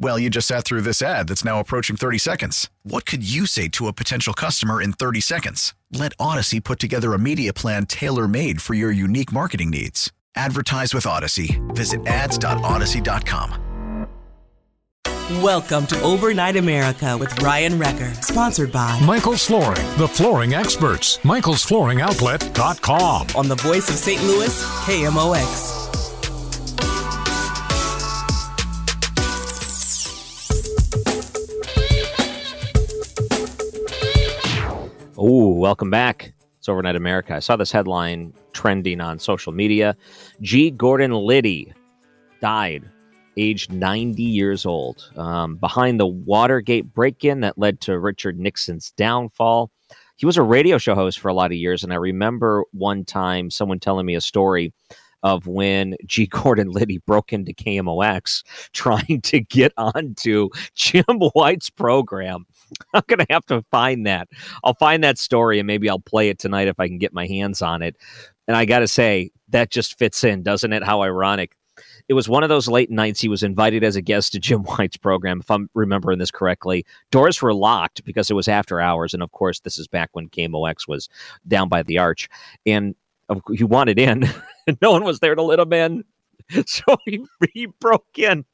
Well, you just sat through this ad that's now approaching 30 seconds. What could you say to a potential customer in 30 seconds? Let Audacy put together a media plan tailor made for your unique marketing needs. Advertise with Audacy. Visit ads.audacy.com. Welcome to Overnight America with Ryan Wrecker, sponsored by Michael's Flooring, the flooring experts. Michael'sFlooringOutlet.com. on the voice of St. Louis, KMOX. Oh, welcome back. It's Overnight America. I saw this headline trending on social media. G. Gordon Liddy died, aged 90 years old, um, behind the Watergate break in that led to Richard Nixon's downfall. He was a radio show host for a lot of years. And I remember one time someone telling me a story of when G. Gordon Liddy broke into KMOX trying to get onto Jim White's program. I'm going to have to find that. I'll find that story and maybe I'll play it tonight if I can get my hands on it. And I got to say, that just fits in, doesn't it? How ironic. It was one of those late nights. He was invited as a guest to Jim White's program, if I'm remembering this correctly. Doors were locked because it was after hours. And of course, this is back when KMOX was down by the arch. And he wanted in, and no one was there to let him in. So he, he broke in.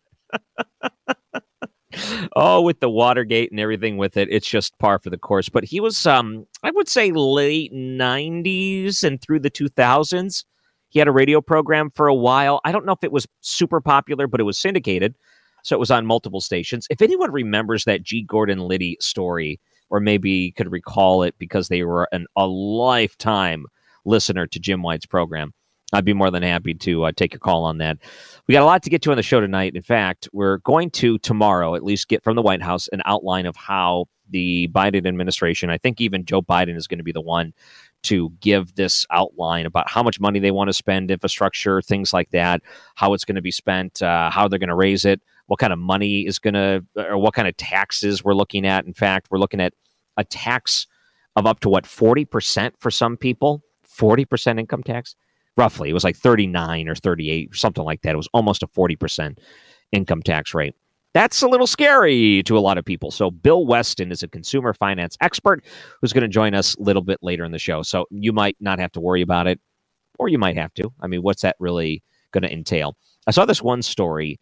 oh, with the Watergate and everything with it, it's just par for the course. But he was, um, I would say, late '90s and through the 2000s. He had a radio program for a while. I don't know if it was super popular, but it was syndicated, so it was on multiple stations. If anyone remembers that G. Gordon Liddy story, or maybe could recall it because they were an, a lifetime listener to Jim White's program, I'd be more than happy to uh, take your call on that. We got a lot to get to on the show tonight. In fact, we're going to tomorrow at least get from the White House an outline of how the Biden administration, I think even Joe Biden is going to be the one to give this outline about how much money they want to spend, infrastructure, things like that, how it's going to be spent, uh, how they're going to raise it, what kind of money is going to, or what kind of taxes we're looking at. In fact, we're looking at a tax of up to what, 40% for some people, 40% income tax roughly. It was like 39 or 38 or something like that. It was almost a 40% income tax rate. That's a little scary to a lot of people. So, Bill Westrom is a consumer finance expert who's going to join us a little bit later in the show. So, you might not have to worry about it, or you might have to. I mean, what's that really going to entail? I saw this one story,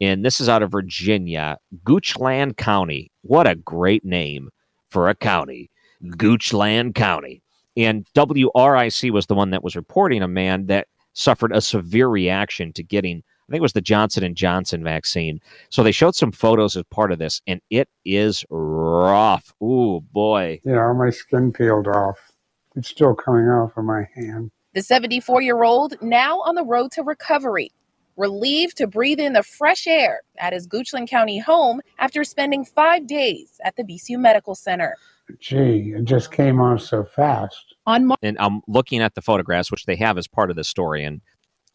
and this is out of Virginia, Goochland County. What a great name for a county, Goochland County. And WRIC was the one that was reporting a man that suffered a severe reaction to getting I think it was the Johnson and Johnson vaccine. So they showed some photos as part of this and it is rough. Ooh boy. You know, my skin peeled off. It's still coming off of my hand. The 74 year old now on the road to recovery, relieved to breathe in the fresh air at his Goochland County home after spending five days at the VCU Medical Center. Gee, it just came on so fast. On Mar- And I'm looking at the photographs, which they have as part of the story. And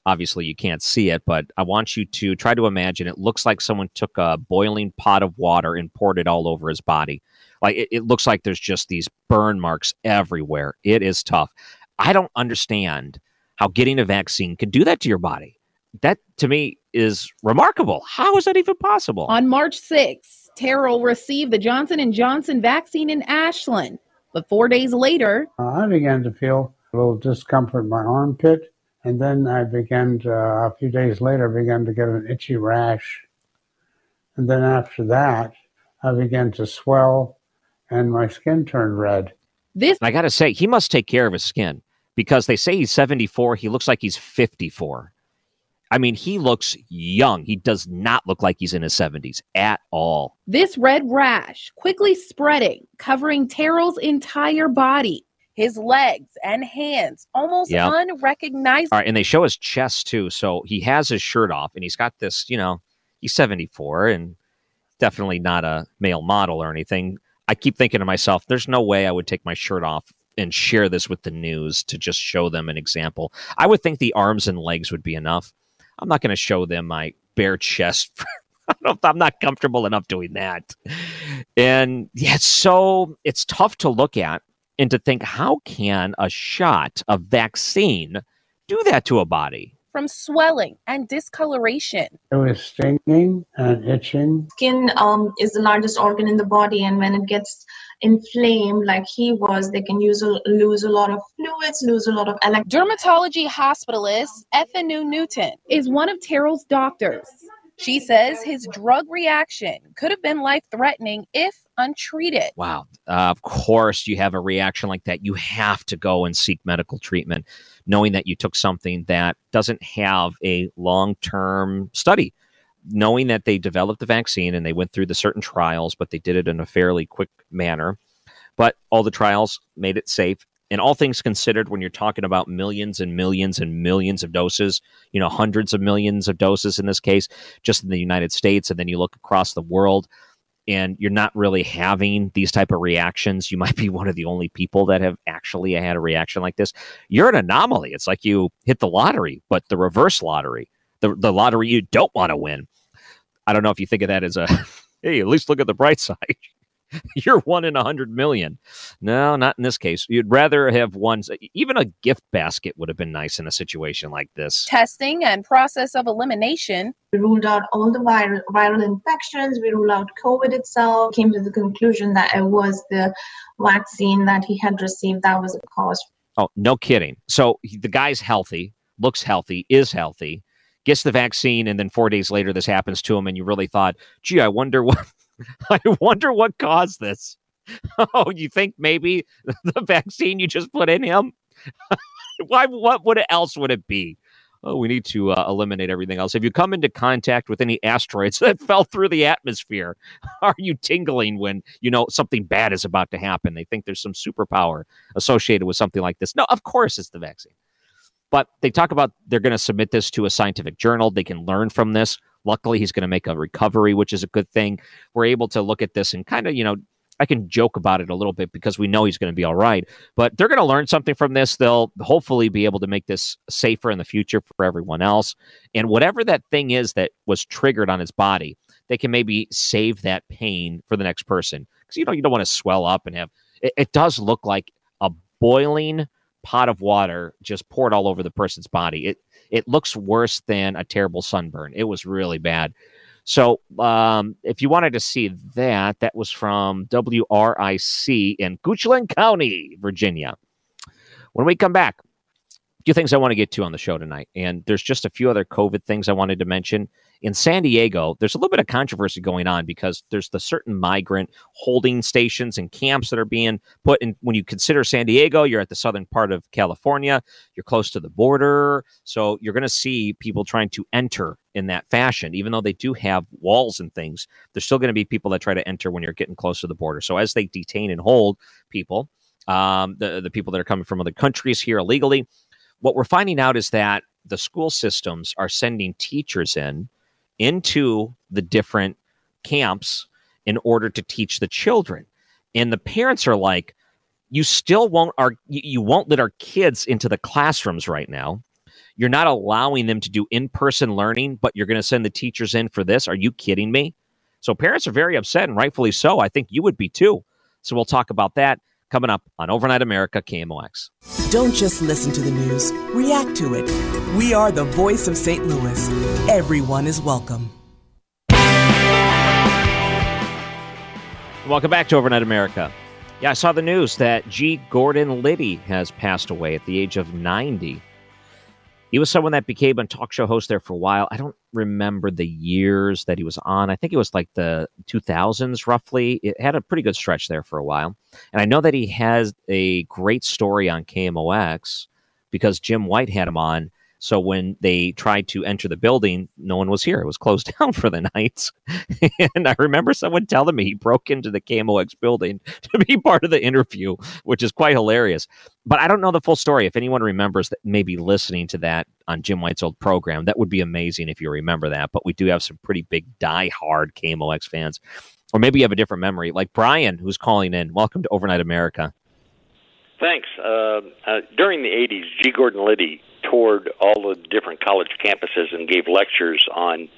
obviously you can't see it, but I want you to try to imagine it looks like someone took a boiling pot of water and poured it all over his body. Like it, it looks like there's just these burn marks everywhere. It is tough. I don't understand how getting a vaccine could do that to your body. That to me is remarkable. How is that even possible? On March 6th, Terrell received the Johnson & Johnson vaccine in Ashland. But four days later, I began to feel a little discomfort in my armpit, and then I began to, uh, a few days later, began to get an itchy rash. And then after that, I began to swell, and my skin turned red. this I got to say, he must take care of his skin because they say he's 74. He looks like he's 54. I mean, he looks young. He does not look like he's in his 70s at all. This red rash quickly spreading, covering Terrell's entire body, his legs and hands, almost Yeah. unrecognizable. All right, and they show his chest too. So he has his shirt off and he's got this, you know, he's 74 and definitely not a male model or anything. I keep thinking to myself, there's no way I would take my shirt off and share this with the news to just show them an example. I would think the arms and legs would be enough. I'm not going to show them my bare chest. I don't, I'm not comfortable enough doing that. And yeah, it's so it's tough to look at and to think how can a shot, a vaccine, do that to a body? From swelling and discoloration. It was stinging and itching. skin um, is the largest organ in the body and when it gets inflamed like he was they can use a, lose a lot of fluids lose a lot of elect- Dermatology hospitalist Ethanu Newton is one of Terrell's doctors. She says his drug reaction could have been life threatening if untreated. Wow. Uh, of course, you have a reaction like that. You have to go and seek medical treatment, knowing that you took something that doesn't have a long term study. Knowing that they developed the vaccine and they went through the certain trials, but they did it in a fairly quick manner. But all the trials made it safe. And all things considered, when you're talking about millions and millions and millions of doses, you know, hundreds of millions of doses in this case, just in the United States, and then you look across the world, and you're not really having these type of reactions you might be one of the only people that have actually had a reaction like this you're an anomaly it's like you hit the lottery but the reverse lottery the, the lottery you don't want to win i don't know if you think of that as a hey at least look at the bright side. You're one in a hundred million. No not in this case. You'd rather have one even a gift basket would have been nice in a situation like this. Testing and process of elimination. we ruled out all the viral, viral infections. We ruled out covid itself. Came to the conclusion that it was the vaccine that he had received that was the cause. Oh, no kidding. So the guy's healthy, looks healthy, is healthy, gets the vaccine, and then four days later this happens to him, and you really thought, gee, I wonder what I wonder what caused this. Oh, you think maybe the vaccine you just put in him? Why what would else would it be? Oh, we need to uh, eliminate everything else. If you come into contact with any asteroids that fell through the atmosphere, are you tingling when you know something bad is about to happen? They think there's some superpower associated with something like this. No, of course it's the vaccine. But they talk about they're going to submit this to a scientific journal. They can learn from this. Luckily, he's going to make a recovery, which is a good thing. We're able to look at this and kind of, you know, I can joke about it a little bit because we know he's going to be all right. But they're going to learn something from this. They'll hopefully be able to make this safer in the future for everyone else. And whatever that thing is that was triggered on his body, they can maybe save that pain for the next person. Because, you know, you don't want to swell up and have it, it does look like a boiling pot of water just poured all over the person's body. It it looks worse than a terrible sunburn. It was really bad. So um, if you wanted to see that, that was from WRIC in Goochland County, Virginia. When we come back, a few things I want to get to on the show tonight. And there's just a few other COVID things I wanted to mention. In San Diego, there's a little bit of controversy going on because there's the certain migrant holding stations and camps that are being put in. When you consider San Diego, you're at the southern part of California, you're close to the border. So you're going to see people trying to enter in that fashion. Even though they do have walls and things, there's still going to be people that try to enter when you're getting close to the border. So as they detain and hold people, um, the, the people that are coming from other countries here illegally, what we're finding out is that the school systems are sending teachers in into the different camps in order to teach the children. And the parents are like you still won't our you won't let our kids into the classrooms right now. You're not allowing them to do in-person learning but you're going to send the teachers in for this. Are you kidding me? So parents are very upset and rightfully so. I think you would be too. So we'll talk about that coming up on overnight america kmox Don't just listen to the news, react to it. We are the voice of St. Louis. Everyone is welcome. Welcome back to Overnight America. Yeah, I saw the news that G. Gordon Liddy has passed away at the age of 90. He was someone that became a talk show host there for a while. I don't remember the years that he was on. I think it was like the 2000s, roughly. It had a pretty good stretch there for a while. And I know that he has a great story on KMOX because Jim White had him on So when they tried to enter the building, no one was here. It was closed down for the night. and I remember someone telling me he broke into the KMOX building to be part of the interview, which is quite hilarious. But I don't know the full story. If anyone remembers that maybe listening to that on Jim White's old program, that would be amazing if you remember that. But we do have some pretty big die-hard KMOX fans. Or maybe you have a different memory, like Brian, who's calling in. Welcome to Overnight America. Thanks. Uh, uh, during the 80s, G. Gordon Liddy toured all the different college campuses and gave lectures on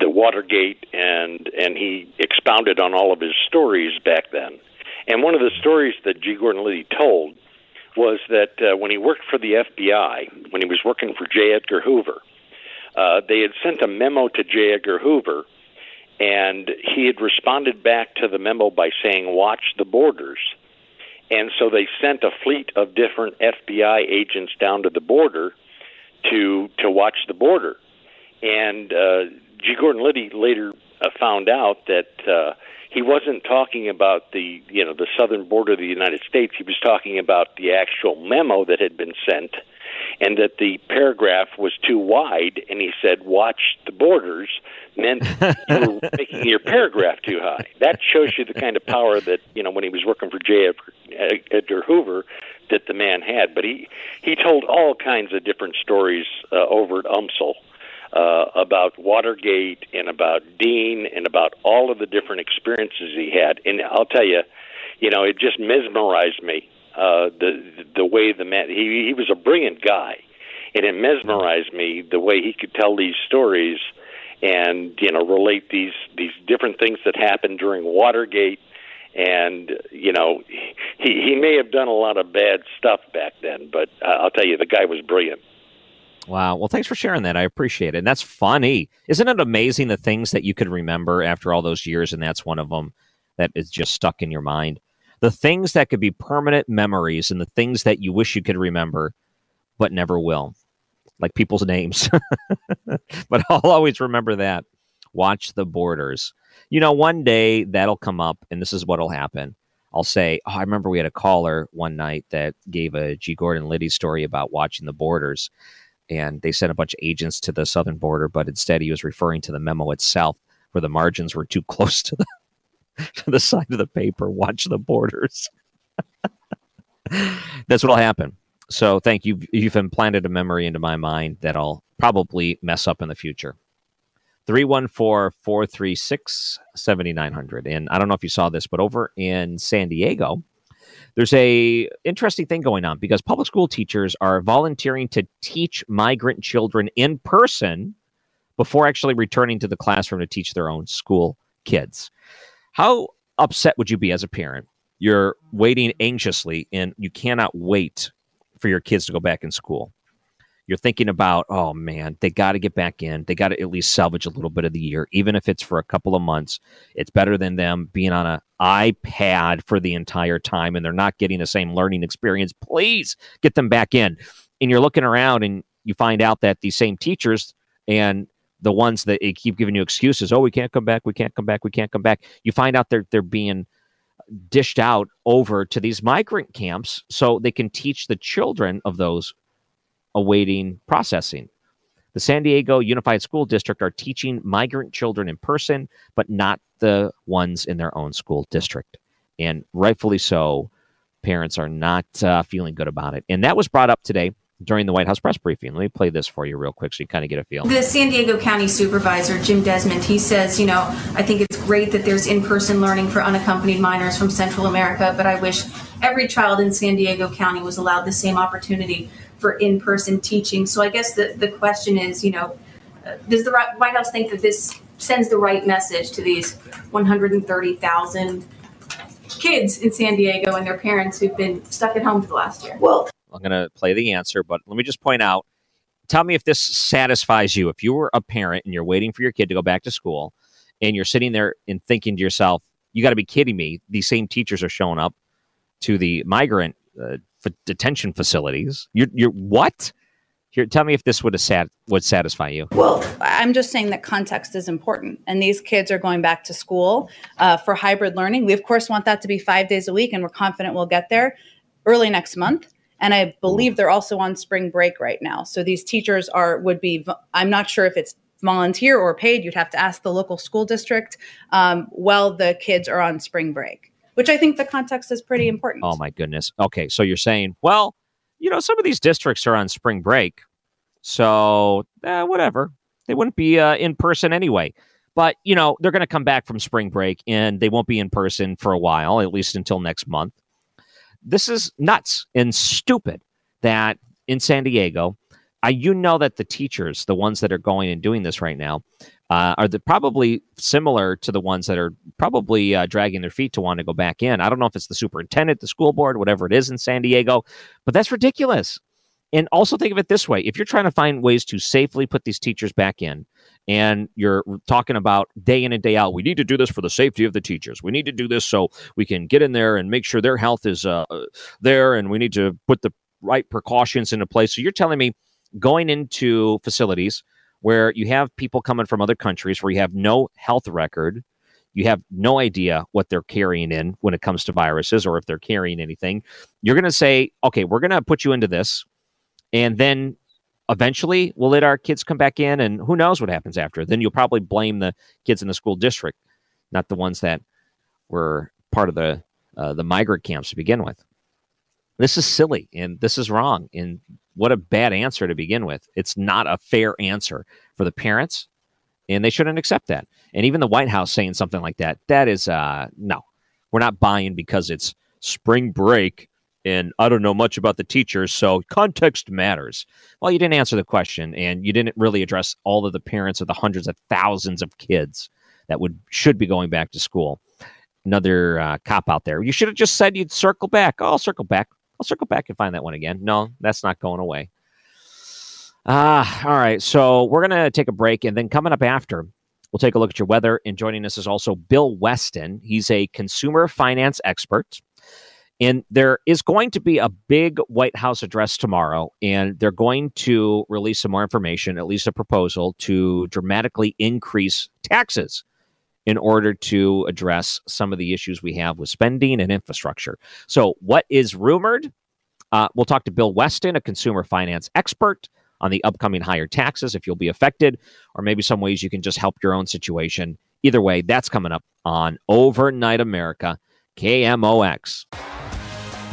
the Watergate, and and he expounded on all of his stories back then. And one of the stories that G. Gordon Liddy told was that uh, when he worked for the FBI, when he was working for J. Edgar Hoover, uh, they had sent a memo to J. Edgar Hoover, and he had responded back to the memo by saying, "Watch the borders." And so they sent a fleet of different FBI agents down to the border to to watch the border. And uh, G. Gordon Liddy later uh, found out that uh, he wasn't talking about the you know the southern border of the United States. He was talking about the actual memo that had been sent, and that the paragraph was too wide. And he said, "Watch the borders." Meant you were making your paragraph too high. That shows you the kind of power that you know when he was working for J. Edgar Hoover that the man had. But he he told all kinds of different stories uh, over at UMSL uh, about Watergate and about Dean and about all of the different experiences he had. And I'll tell you, you know, it just mesmerized me. Uh, the the way the man he he was a brilliant guy, and it mesmerized me the way he could tell these stories and you know relate these these different things that happened during Watergate and you know he he may have done a lot of bad stuff back then but I'll tell you the guy was brilliant Wow. Well, thanks for sharing that. I appreciate it. And that's funny. Isn't it amazing the things that you could remember after all those years? And that's one of them that is just stuck in your mind. The things that could be permanent memories and the things that you wish you could remember, but never will, like people's names. but I'll always remember that. Watch the borders. You know, one day that'll come up, and this is what'll happen. I'll say, Oh, I remember we had a caller one night that gave a G. Gordon Liddy story about watching the borders and they sent a bunch of agents to the southern border, but instead he was referring to the memo itself, where the margins were too close to the to the side of the paper. Watch the borders. That's what'll happen. So thank you. You've implanted a memory into my mind that I'll probably mess up in the future. 314 436 7900. And I don't know if you saw this, but over in San Diego, there's a interesting thing going on because public school teachers are volunteering to teach migrant children in person before actually returning to the classroom to teach their own school kids. How upset would you be as a parent? You're waiting anxiously and you cannot wait for your kids to go back in school you're thinking about, oh man, they got to get back in. They got to at least salvage a little bit of the year, even if it's for a couple of months. It's better than them being on an iPad for the entire time and they're not getting the same learning experience. Please get them back in. And you're looking around and you find out that these same teachers and the ones that keep giving you excuses, oh, we can't come back, we can't come back, we can't come back. You find out they're they're being dished out over to these migrant camps so they can teach the children of those awaiting processing. The San Diego Unified School District are teaching migrant children in person, but not the ones in their own school district. And rightfully so, parents are not uh, feeling good about it. And that was brought up today during the White House press briefing. Let me play this for you real quick so you kind of get a feel. The San Diego County Supervisor, Jim Desmond, he says, you know, I think it's great that there's in person learning for unaccompanied minors from Central America, but I wish every child in San Diego County was allowed the same opportunity for in-person teaching. So I guess the, the question is, you know, uh, does the White House think that this sends the right message to these 130,000 kids in San Diego and their parents who've been stuck at home for the last year? Well, I'm going to play the answer, but let me just point out. Tell me if this satisfies you. If you were a parent and you're waiting for your kid to go back to school, and you're sitting there and thinking to yourself, "You got to be kidding me! These same teachers are showing up to the migrant uh, detention facilities. You're, you're what? Here, tell me if this would sat, would satisfy you. Well, I'm just saying that context is important, and these kids are going back to school uh, for hybrid learning. We of course want that to be five days a week, and we're confident we'll get there early next month. And I believe they're also on spring break right now. So these teachers are would be. I'm not sure if it's volunteer or paid. You'd have to ask the local school district um, while the kids are on spring break, which I think the context is pretty important. Oh my goodness. Okay, so you're saying, well, you know, some of these districts are on spring break, so eh, whatever. They wouldn't be uh, in person anyway. But you know, they're going to come back from spring break, and they won't be in person for a while, at least until next month. This is nuts and stupid that in San Diego, I, you know that the teachers, the ones that are going and doing this right now, uh, are the, probably similar to the ones that are probably uh, dragging their feet to want to go back in. I don't know if it's the superintendent, the school board, whatever it is in San Diego, but that's ridiculous. And also think of it this way if you're trying to find ways to safely put these teachers back in, and you're talking about day in and day out, we need to do this for the safety of the teachers. We need to do this so we can get in there and make sure their health is uh, there, and we need to put the right precautions into place. So you're telling me going into facilities where you have people coming from other countries where you have no health record, you have no idea what they're carrying in when it comes to viruses or if they're carrying anything. You're going to say, okay, we're going to put you into this. And then eventually we'll let our kids come back in, and who knows what happens after. Then you'll probably blame the kids in the school district, not the ones that were part of the uh, the migrant camps to begin with. This is silly and this is wrong. And what a bad answer to begin with. It's not a fair answer for the parents, and they shouldn't accept that. And even the White House saying something like that, that is uh, no, we're not buying because it's spring break and I don't know much about the teachers, so context matters. Well, you didn't answer the question, and you didn't really address all of the parents of the hundreds of thousands of kids that would should be going back to school. Another uh, cop out there. You should have just said you'd circle back. Oh, I'll circle back. I'll circle back and find that one again. No, that's not going away. Ah, uh, all right. So we're gonna take a break, and then coming up after, we'll take a look at your weather. And joining us is also Bill Westrom. He's a consumer finance expert. And there is going to be a big White House address tomorrow, and they're going to release some more information, at least a proposal to dramatically increase taxes in order to address some of the issues we have with spending and infrastructure. So, what is rumored? Uh, we'll talk to Bill Westrom, a consumer finance expert, on the upcoming higher taxes, if you'll be affected, or maybe some ways you can just help your own situation. Either way, that's coming up on Overnight America, KMOX.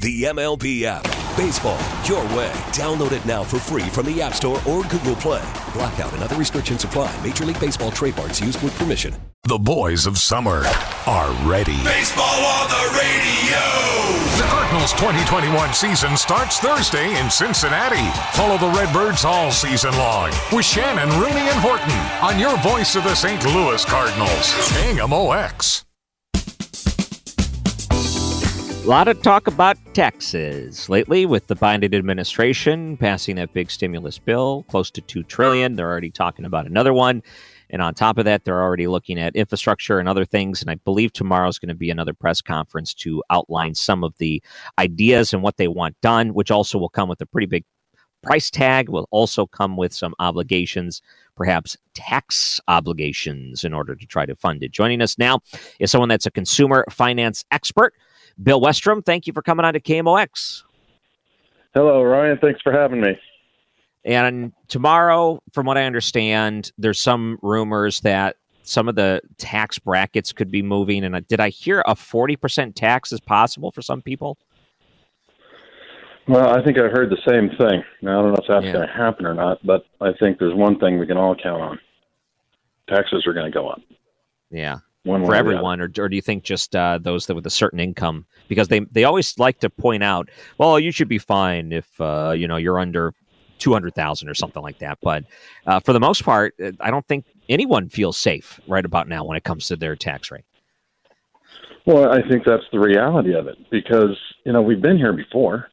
The MLB app. Baseball, your way. Download it now for free from the App Store or Google Play. Blackout and other restrictions apply. Major League Baseball trademarks used with permission. The boys of summer are ready. Baseball on the radio. The Cardinals 2021 season starts Thursday in Cincinnati. Follow the Redbirds all season long with Shannon, Rooney, and Horton on your voice of the St. Louis Cardinals. KMOX. A lot of talk about taxes lately with the Biden administration passing that big stimulus bill, close to two trillion. They're already talking about another one. And on top of that, they're already looking at infrastructure and other things. And I believe tomorrow is going to be another press conference to outline some of the ideas and what they want done, which also will come with a pretty big price tag will also come with some obligations, perhaps tax obligations, in order to try to fund it. Joining us now is someone that's a consumer finance expert. Bill Westrom, thank you for coming on to KMOX. Hello, Ryan. Thanks for having me. And tomorrow, from what I understand, there's some rumors that some of the tax brackets could be moving. And uh, did I hear a 40% tax is possible for some people? Well, I think I heard the same thing. Now, I don't know if that's yeah. going to happen or not, but I think there's one thing we can all count on taxes are going to go up. Yeah. One for everyone, or, or do you think just uh, those that with a certain income? Because they they always like to point out, well, you should be fine if uh, you know you're under two hundred thousand or something like that. But uh, for the most part, uh, I don't think anyone feels safe right about now when it comes to their tax rate. Well, I think that's the reality of it because you know we've been here before,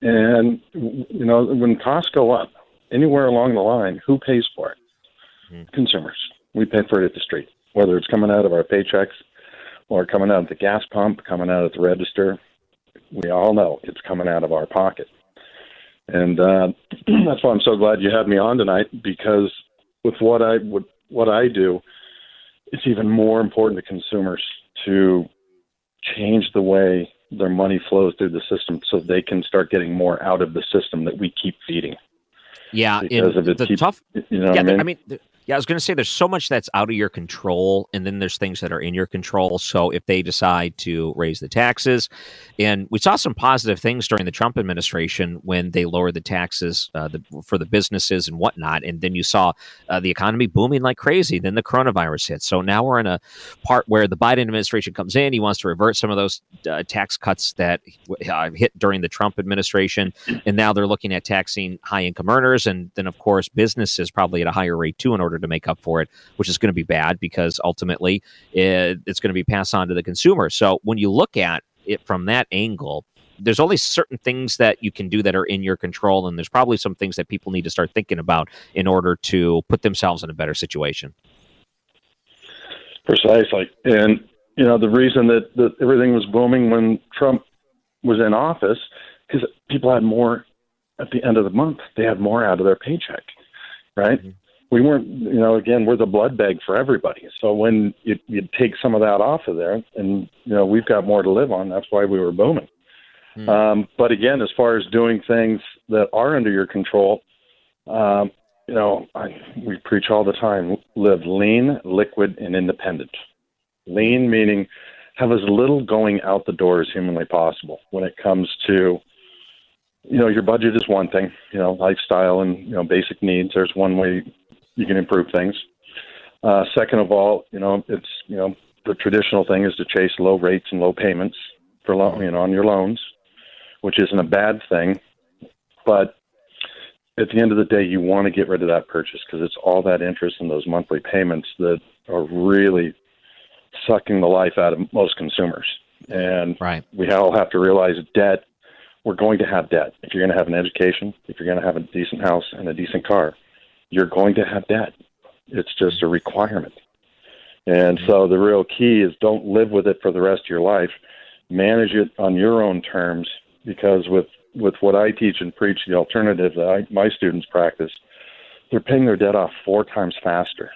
and you know when costs go up anywhere along the line, who pays for it? Mm-hmm. Consumers. We pay for it at the street whether it's coming out of our paychecks or coming out of the gas pump, coming out of the register. We all know it's coming out of our pocket. And uh, that's why I'm so glad you had me on tonight because with what I would what I do, it's even more important to consumers to change the way their money flows through the system so they can start getting more out of the system that we keep feeding. Yeah, because it the keep, tough. You know, yeah, I mean, I mean yeah, I was going to say there's so much that's out of your control, and then there's things that are in your control. So if they decide to raise the taxes, and we saw some positive things during the Trump administration when they lowered the taxes uh, the, for the businesses and whatnot, and then you saw uh, the economy booming like crazy. Then the coronavirus hit. So now we're in a part where the Biden administration comes in. He wants to revert some of those uh, tax cuts that uh, hit during the Trump administration, and now they're looking at taxing high income earners, and then of course businesses probably at a higher rate too in order to make up for it, which is going to be bad because ultimately it, it's going to be passed on to the consumer. So when you look at it from that angle, there's only certain things that you can do that are in your control, and there's probably some things that people need to start thinking about in order to put themselves in a better situation. Precisely, and you know the reason that, that everything was booming when Trump was in office because people had more at the end of the month. They had more out of their paycheck, right? Mm-hmm we weren't, you know, again, we're the blood bag for everybody. So when you, you take some of that off of there, and you know, we've got more to live on. That's why we were booming. Mm. Um, but again, as far as doing things that are under your control, um, you know, I, we preach all the time: live lean, liquid, and independent. Lean meaning have as little going out the door as humanly possible when it comes to you know your budget is one thing you know lifestyle and you know basic needs there's one way you can improve things. Uh, second of all, you know, it's you know the traditional thing is to chase low rates and low payments for loan, you know, on your loans, which isn't a bad thing, but at the end of the day, you want to get rid of that purchase because it's all that interest in those monthly payments that are really sucking the life out of most consumers. And right. we all have to realize debt. We're going to have debt. If you're going to have an education, if you're going to have a decent house and a decent car, you're going to have debt. It's just a mm-hmm. requirement. And mm-hmm. so the real key is don't live with it for the rest of your life. Manage it on your own terms because with with what I teach and preach, the alternative that I, my students practice, they're paying their debt off four times faster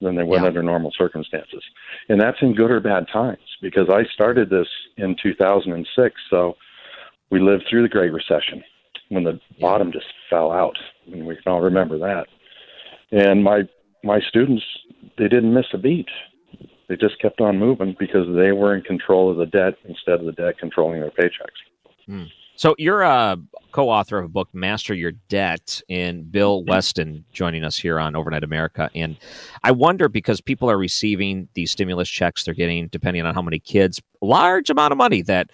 than they would yeah. under normal circumstances. And that's in good or bad times because I started this in 2006. So we lived through the Great Recession when the bottom just fell out. And we can all remember that. And my my students, they didn't miss a beat. They just kept on moving because they were in control of the debt instead of the debt controlling their paychecks. Hmm. So you're a co-author of a book, Master Your Debt, and Bill Westrom joining us here on Overnight America. And I wonder because people are receiving these stimulus checks, they're getting, depending on how many kids, large amount of money that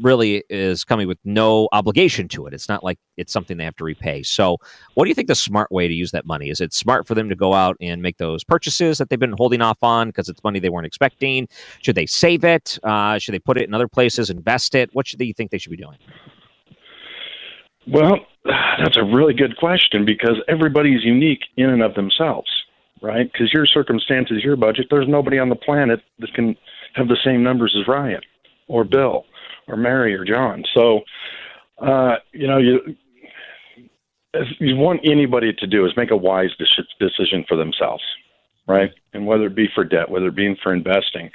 really is coming with no obligation to it. It's not like it's something they have to repay. So, what do you think the smart way to use that money? Is it smart for them to go out and make those purchases that they've been holding off on because it's money they weren't expecting? Should they save it? Uh, should they put it in other places, invest it? What should they, you think they should be doing? Well, that's a really good question because everybody's unique in and of themselves, right? Because your circumstances, your budget, there's nobody on the planet that can have the same numbers as Ryan or Bill or Mary or John. So, uh, you know, you you want anybody to do is make a wise decision for themselves, right? And whether it be for debt, whether it be for investing,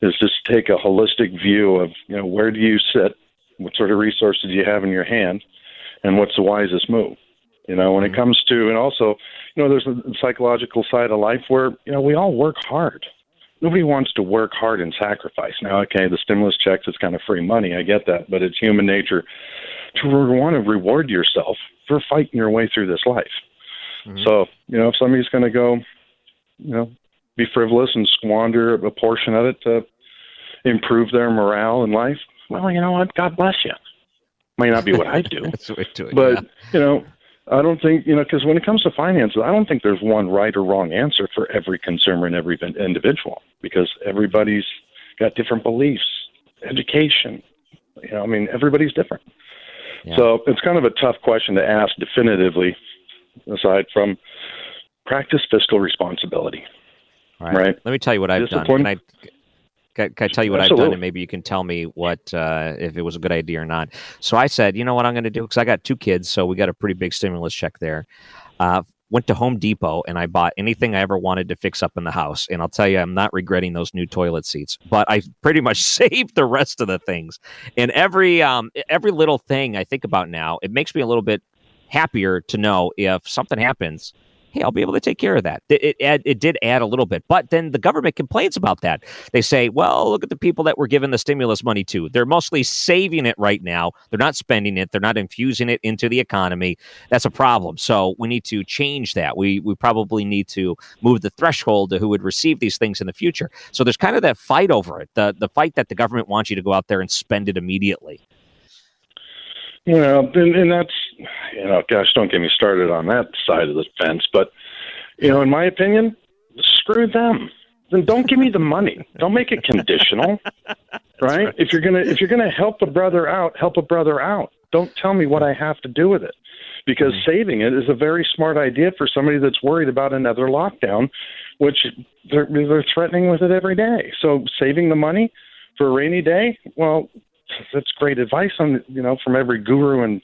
is just take a holistic view of you know where do you sit, what sort of resources do you have in your hand, and what's the wisest move. You know, when it comes to, and also, you know, there's a psychological side of life where, you know, we all work hard. Nobody wants to work hard and sacrifice. Now, okay, the stimulus checks is kind of free money. I get that. But it's human nature to want to reward yourself for fighting your way through this life. Mm-hmm. So, you know, if somebody's going to go, you know, be frivolous and squander a portion of it to improve their morale in life, well, you know what? God bless you. Might not be what I do, but yeah. you know, I don't think you know because when it comes to finances, I don't think there's one right or wrong answer for every consumer and every individual because everybody's got different beliefs, education. You know, I mean, everybody's different. Yeah. So it's kind of a tough question to ask definitively, aside from practice fiscal responsibility. All right. Let me tell you what I've done. Can I, can, can I tell you what I've done, and maybe you can tell me what uh, if it was a good idea or not? So I said, you know what I'm going to do because I got two kids, so we got a pretty big stimulus check there. Uh, went to Home Depot and I bought anything I ever wanted to fix up in the house, and I'll tell you, I'm not regretting those new toilet seats. But I pretty much saved the rest of the things, and every um, every little thing I think about now, it makes me a little bit happier to know if something happens hey, I'll be able to take care of that. It, it, it did add a little bit, but then the government complains about that. They say, well, look at the people that we're giving the stimulus money to. They're mostly saving it right now. They're not spending it. They're not infusing it into the economy. That's a problem. So we need to change that. We we probably need to move the threshold to who would receive these things in the future. So there's kind of that fight over it. The the fight that the government wants you to go out there and spend it immediately. You know, and, and that's you know, gosh, don't get me started on that side of the fence. But you know, in my opinion, screw them. Then don't give me the money. Don't make it conditional, right? If you're gonna if you're gonna help a brother out, help a brother out. Don't tell me what I have to do with it, because mm-hmm. saving it is a very smart idea for somebody that's worried about another lockdown, which they're they're threatening with it every day. So saving the money for a rainy day, well, that's great advice on you know from every guru in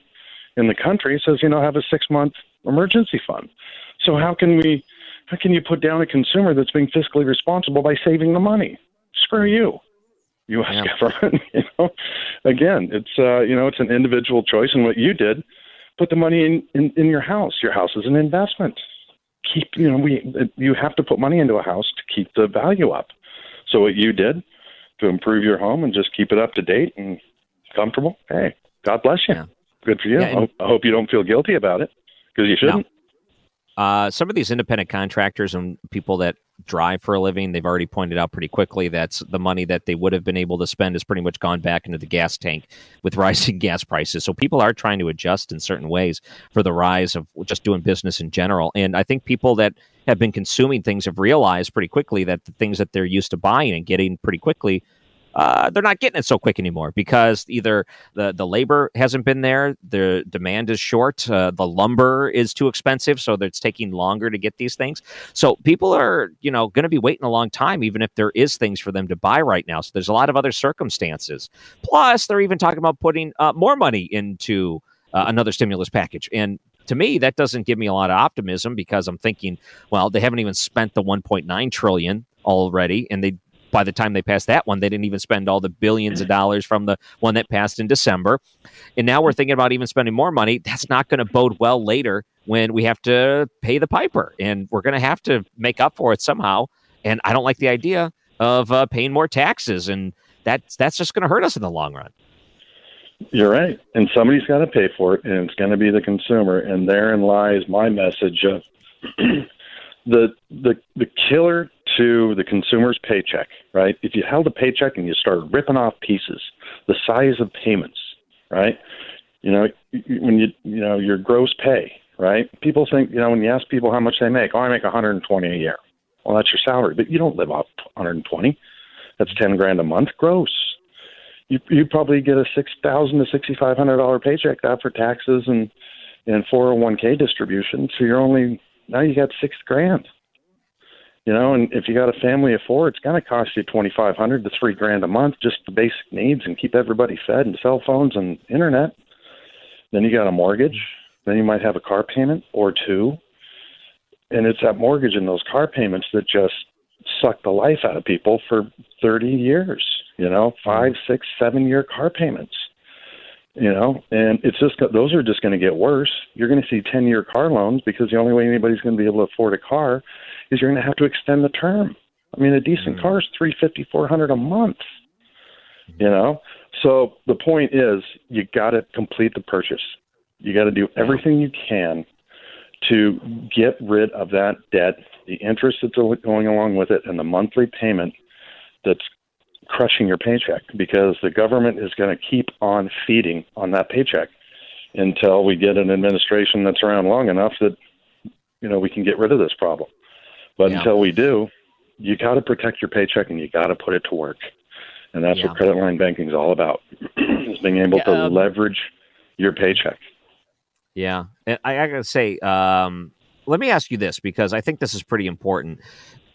in the country. It says you know have a six month emergency fund. So how can we how can you put down a consumer that's being fiscally responsible by saving the money? Screw you us government you know? Again it's uh you know it's an individual choice and what you did put the money in in, in your house. Your house is an investment. Keep you know we you have to put money into a house to keep the value up. So what you did to improve your home and just keep it up to date and comfortable. Hey, God bless you. Good for you. Yeah, I, and- hope, I hope you don't feel guilty about it because you shouldn't. Uh, some of these independent contractors and people that drive for a living, they've already pointed out pretty quickly that's the money that they would have been able to spend has pretty much gone back into the gas tank with rising gas prices. So people are trying to adjust in certain ways for the rise of just doing business in general. And I think people that have been consuming things have realized pretty quickly that the things that they're used to buying and getting pretty quickly uh, they're not getting it so quick anymore because either the, the labor hasn't been there, the demand is short, uh, the lumber is too expensive, so it's taking longer to get these things. So people are, you know, going to be waiting a long time, even if there is things for them to buy right now. So there's a lot of other circumstances. Plus, they're even talking about putting uh, more money into uh, another stimulus package, and to me, that doesn't give me a lot of optimism because I'm thinking, well, they haven't even spent the 1.9 trillion already, and they by the time they passed that one, they didn't even spend all the billions of dollars from the one that passed in December. And now we're thinking about even spending more money. That's not going to bode well later when we have to pay the piper, and we're going to have to make up for it somehow. And I don't like the idea of uh, paying more taxes, and that's that's just going to hurt us in the long run. You're right. And somebody's got to pay for it, and it's going to be the consumer. And therein lies my message of the the the killer to the consumer's paycheck, right? If you held a paycheck and you started ripping off pieces, the size of payments, right? You know, when you you know your gross pay, right? People think, you know, when you ask people how much they make, oh, I make 120 a year. Well, that's your salary, but you don't live off 120. That's 10 grand a month gross. You you probably get a six thousand to sixty five hundred dollar paycheck after taxes and and 401k distribution. So you're only now you got six grand. You know, and if you got a family of four, it's going to cost you twenty five hundred to three grand a month just the basic needs and keep everybody fed and cell phones and internet. Then you got a mortgage, then you might have a car payment or two, and it's that mortgage and those car payments that just suck the life out of people for 30 years, you know, five, six, seven year car payments, you know, and it's just, those are just going to get worse. You're going to see 10 year car loans because the only way anybody's going to be able to afford a car is you're going to have to extend the term. I mean, a decent Mm-hmm. car is 350, 400 a month, you know? So the point is you got to complete the purchase. You got to do everything you can to get rid of that debt, the interest that's going along with it, and the monthly payment that's crushing your paycheck because the government is going to keep on feeding on that paycheck until we get an administration that's around long enough that you know we can get rid of this problem. But Yeah. until we do, you got to protect your paycheck and you got to put it to work. And that's Yeah. what credit line banking is all about: is being able to um, leverage your paycheck. Yeah, and I, I gotta say, um, let me ask you this because I think this is pretty important.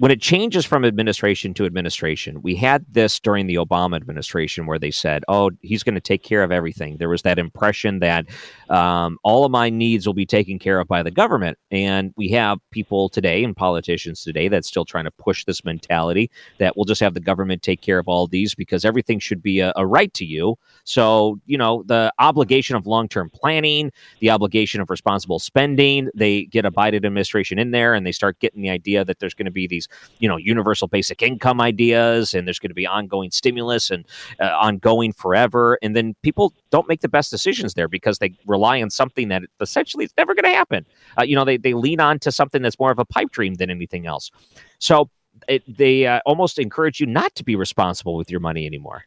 When it changes from administration to administration, we had this during the Obama administration where they said, "Oh, he's going to take care of everything." There was that impression that um, all of my needs will be taken care of by the government, and we have people today and politicians today that's still trying to push this mentality that we'll just have the government take care of all these because everything should be a, a right to you. So, you know, the obligation of long term planning, the obligation of responsible spending, they get a Biden administration in there and they start getting the idea that there's going to be these, you know, universal basic income ideas and there's going to be ongoing stimulus and uh, ongoing forever. And then people don't make the best decisions there because they rely on something that essentially is never going to happen. Uh, you know, they, they lean on to something that's more of a pipe dream than anything else. So, it, they uh, almost encourage you not to be responsible with your money anymore.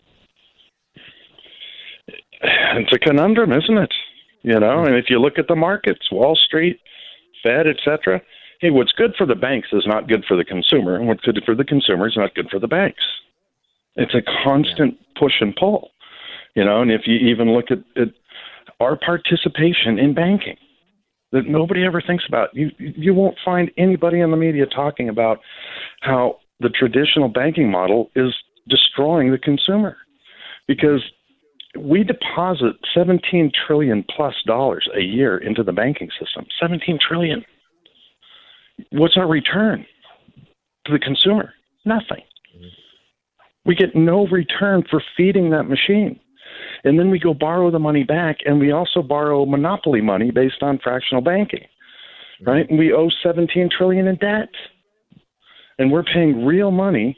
it's a conundrum, isn't it? You know, and if you look at the markets, Wall Street, Fed, etc. Hey, what's good for the banks is not good for the consumer, and what's good for the consumer is not good for the banks. It's a constant push and pull. You know, and if you even look at, at our participation in banking that nobody ever thinks about, you you won't find anybody in the media talking about how the traditional banking model is destroying the consumer because we deposit 17 trillion plus dollars a year into the banking system 17 trillion what's our return to the consumer? Nothing. We get no return for feeding that machine. And then we go borrow the money back and we also borrow monopoly money based on fractional banking right? And we owe 17 trillion in debt and we're paying real money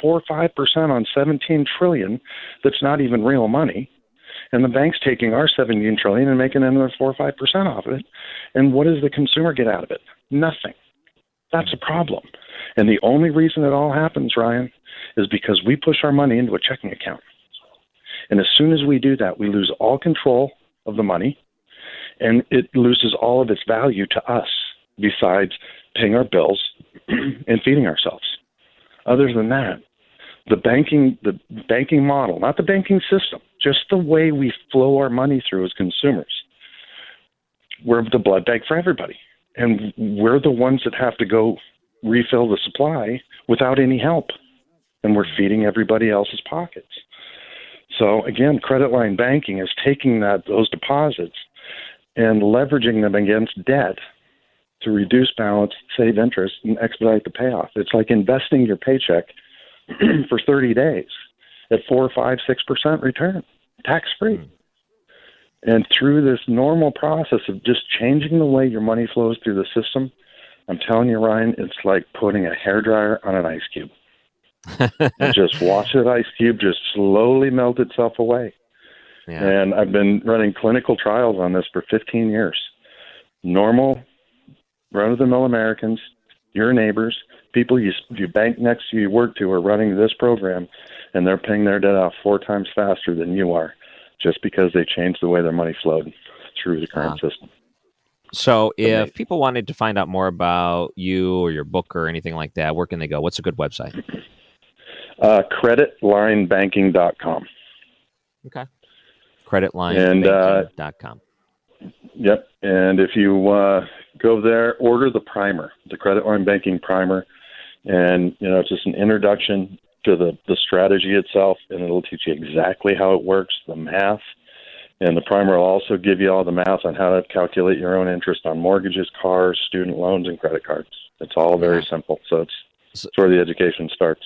four or five percent on 17 trillion that's not even real money. And the bank's taking our 17 trillion and making another four or five percent off of it. And what does the consumer get out of it? Nothing that's a problem. And the only reason it all happens ryan is because we push our money into a checking account. And as soon as we do that we lose all control of the money and it loses all of its value to us besides paying our bills and feeding ourselves. Other than that the banking the banking model not the banking system just the way we flow our money through as consumers we're the blood bank for everybody and we're the ones that have to go refill the supply without any help. And we're feeding everybody else's pockets. So again credit line banking is taking that those deposits and leveraging them against debt to reduce balance save interest and expedite the payoff. It's like investing your paycheck for 30 days at four, five, six percent return, tax free. Hmm. And through this normal process of just changing the way your money flows through the system, I'm telling you, Ryan, it's like putting a hair dryer on an ice cube. and just watch that ice cube just slowly melt itself away. And I've been running clinical trials on this for 15 years. Normal, run of the mill Americans, your neighbors, people you, you bank next to, you work to, are running this program, and they're paying their debt off four times faster than you are, just because they changed the way their money flowed through the current system. So, if people wanted to find out more about you or your book or anything like that, where can they go? What's a good website? Uh, creditlinebanking.com. Okay. And, uh, Creditlinebanking.com. Yep. And if you uh, go there, order the primer, the credit line banking primer, and you know it's just an introduction to the the strategy itself, and it'll teach you exactly how it works, the math, And the primer will also give you all the math on how to calculate your own interest on mortgages, cars, student loans, and credit cards. It's all very simple. So it's, it's where the education starts.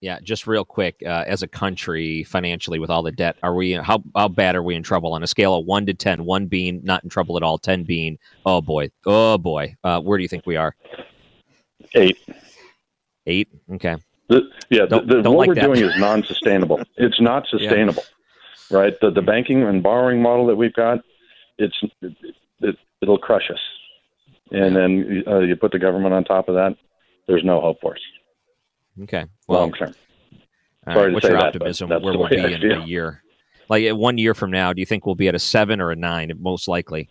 Yeah, just real quick, uh, as a country, financially, with all the debt, are we how how bad are we in trouble on a scale of one to ten? One being not in trouble at all, ten being oh boy, oh boy. Uh, where do you think we are? Eight. Eight. Okay. The, yeah, the, the, what like we're that. doing is non-sustainable. it's not sustainable, right? The the banking and borrowing model that we've got, it's it, it, it'll crush us. And then uh, you put the government on top of that. There's no hope for us Okay. Well, long term. Sorry to What's your that, optimism? Where we'll be in a year? Like one year from now, do you think we'll be at a seven or a nine? Most likely.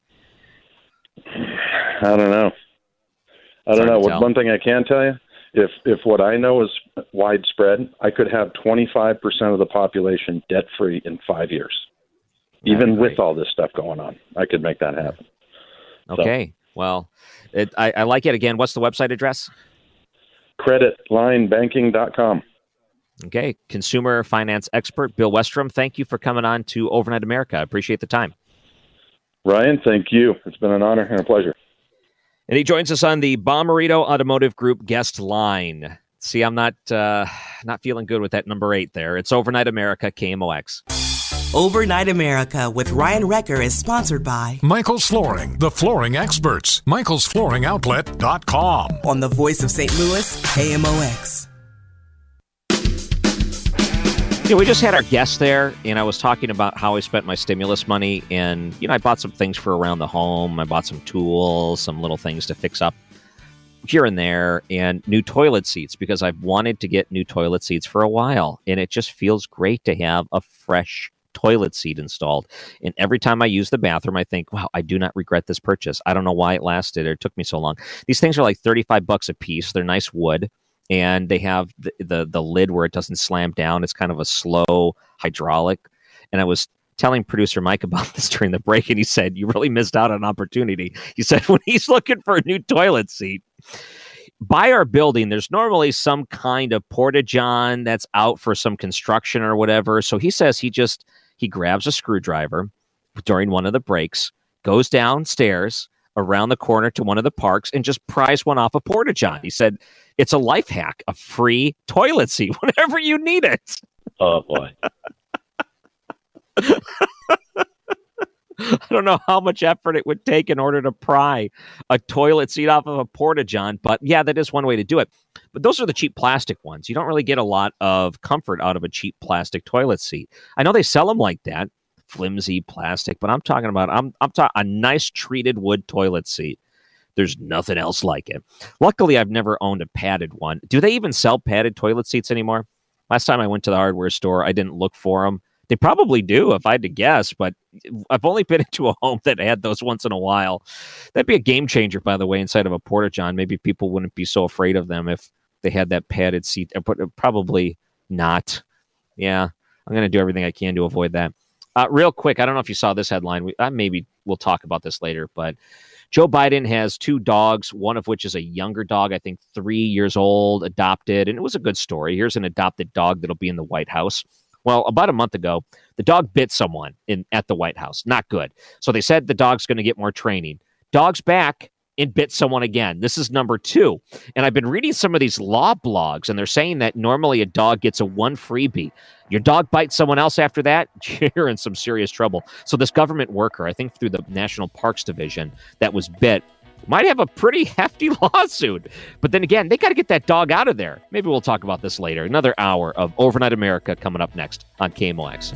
I don't know. I don't know. to What, tell. one thing I can tell you, if if what I know is widespread, I could have 25% of the population debt free in five years, even with all this stuff going on. I could make that happen. So, Okay. Well, it, I, I like it. Again, what's the website address? creditlinebanking.com. Okay. Consumer finance expert Bill Westrom. Thank you for coming on to Overnight America. I appreciate the time. Ryan, thank you. It's been an honor and a pleasure. And he joins us on the Bommarito Automotive Group guest line. See, I'm not uh, not feeling good with that number eight there. It's Overnight America KMOX. Overnight America with Ryan Wrecker is sponsored by Michael's Flooring, the flooring experts. Michael'sFlooringOutlet.com. on the voice of St. Louis, KMOX. Yeah, we just had our guest there, and I was talking about how I spent my stimulus money. And, you know, I bought some things for around the home. I bought some tools, some little things to fix up here and there, and new toilet seats because I've wanted to get new toilet seats for a while. And it just feels great to have a fresh toilet seat installed. And every time I use the bathroom, I think, wow, I do not regret this purchase. I don't know why it lasted or it took me so long. These things are like 35 bucks a piece. They're nice wood and they have the, the the lid where it doesn't slam down. It's kind of a slow hydraulic. And I was telling producer Mike about this during the break, and he said, "You really missed out on an opportunity." He said, "When he's looking for a new toilet seat." By our building, there's normally some kind of porta john that's out for some construction or whatever. So he says he just he grabs a screwdriver during one of the breaks, goes downstairs around the corner to one of the parks and just pries one off a porta john. He said it's a life hack, a free toilet seat whenever you need it. Oh boy. I don't know how much effort it would take in order to pry a toilet seat off of a porta john, but yeah, that is one way to do it. But those are the cheap plastic ones. You don't really get a lot of comfort out of a cheap plastic toilet seat. I know they sell them like that, flimsy plastic, but I'm talking about I'm I'm talking a nice treated wood toilet seat. There's nothing else like it. Luckily, I've never owned a padded one. Do they even sell padded toilet seats anymore? Last time I went to the hardware store, I didn't look for them. They probably do, if I had to guess, but I've only been into a home that had those once in a while. That'd be a game changer, by the way, inside of a porta john. Maybe people wouldn't be so afraid of them if they had that padded seat. Probably not. Yeah, I'm going to do everything I can to avoid that. Uh, real quick, I don't know if you saw this headline. We, uh, maybe we'll talk about this later, but Joe Biden has two dogs, one of which is a younger dog, I think three years old, adopted, and it was a good story. Here's an adopted dog that'll be in the White House. Well, about a month ago, the dog bit someone in at the White House. Not good. So they said the dog's going to get more training. Dog's back and bit someone again. This is number two. And I've been reading some of these law blogs, and they're saying that normally a dog gets a one freebie. Your dog bites someone else after that, you're in some serious trouble. So this government worker, I think through the National Parks Division, that was bit might have a pretty hefty lawsuit. But then again, they got to get that dog out of there. Maybe we'll talk about this later. Another hour of Overnight America coming up next on KMOX.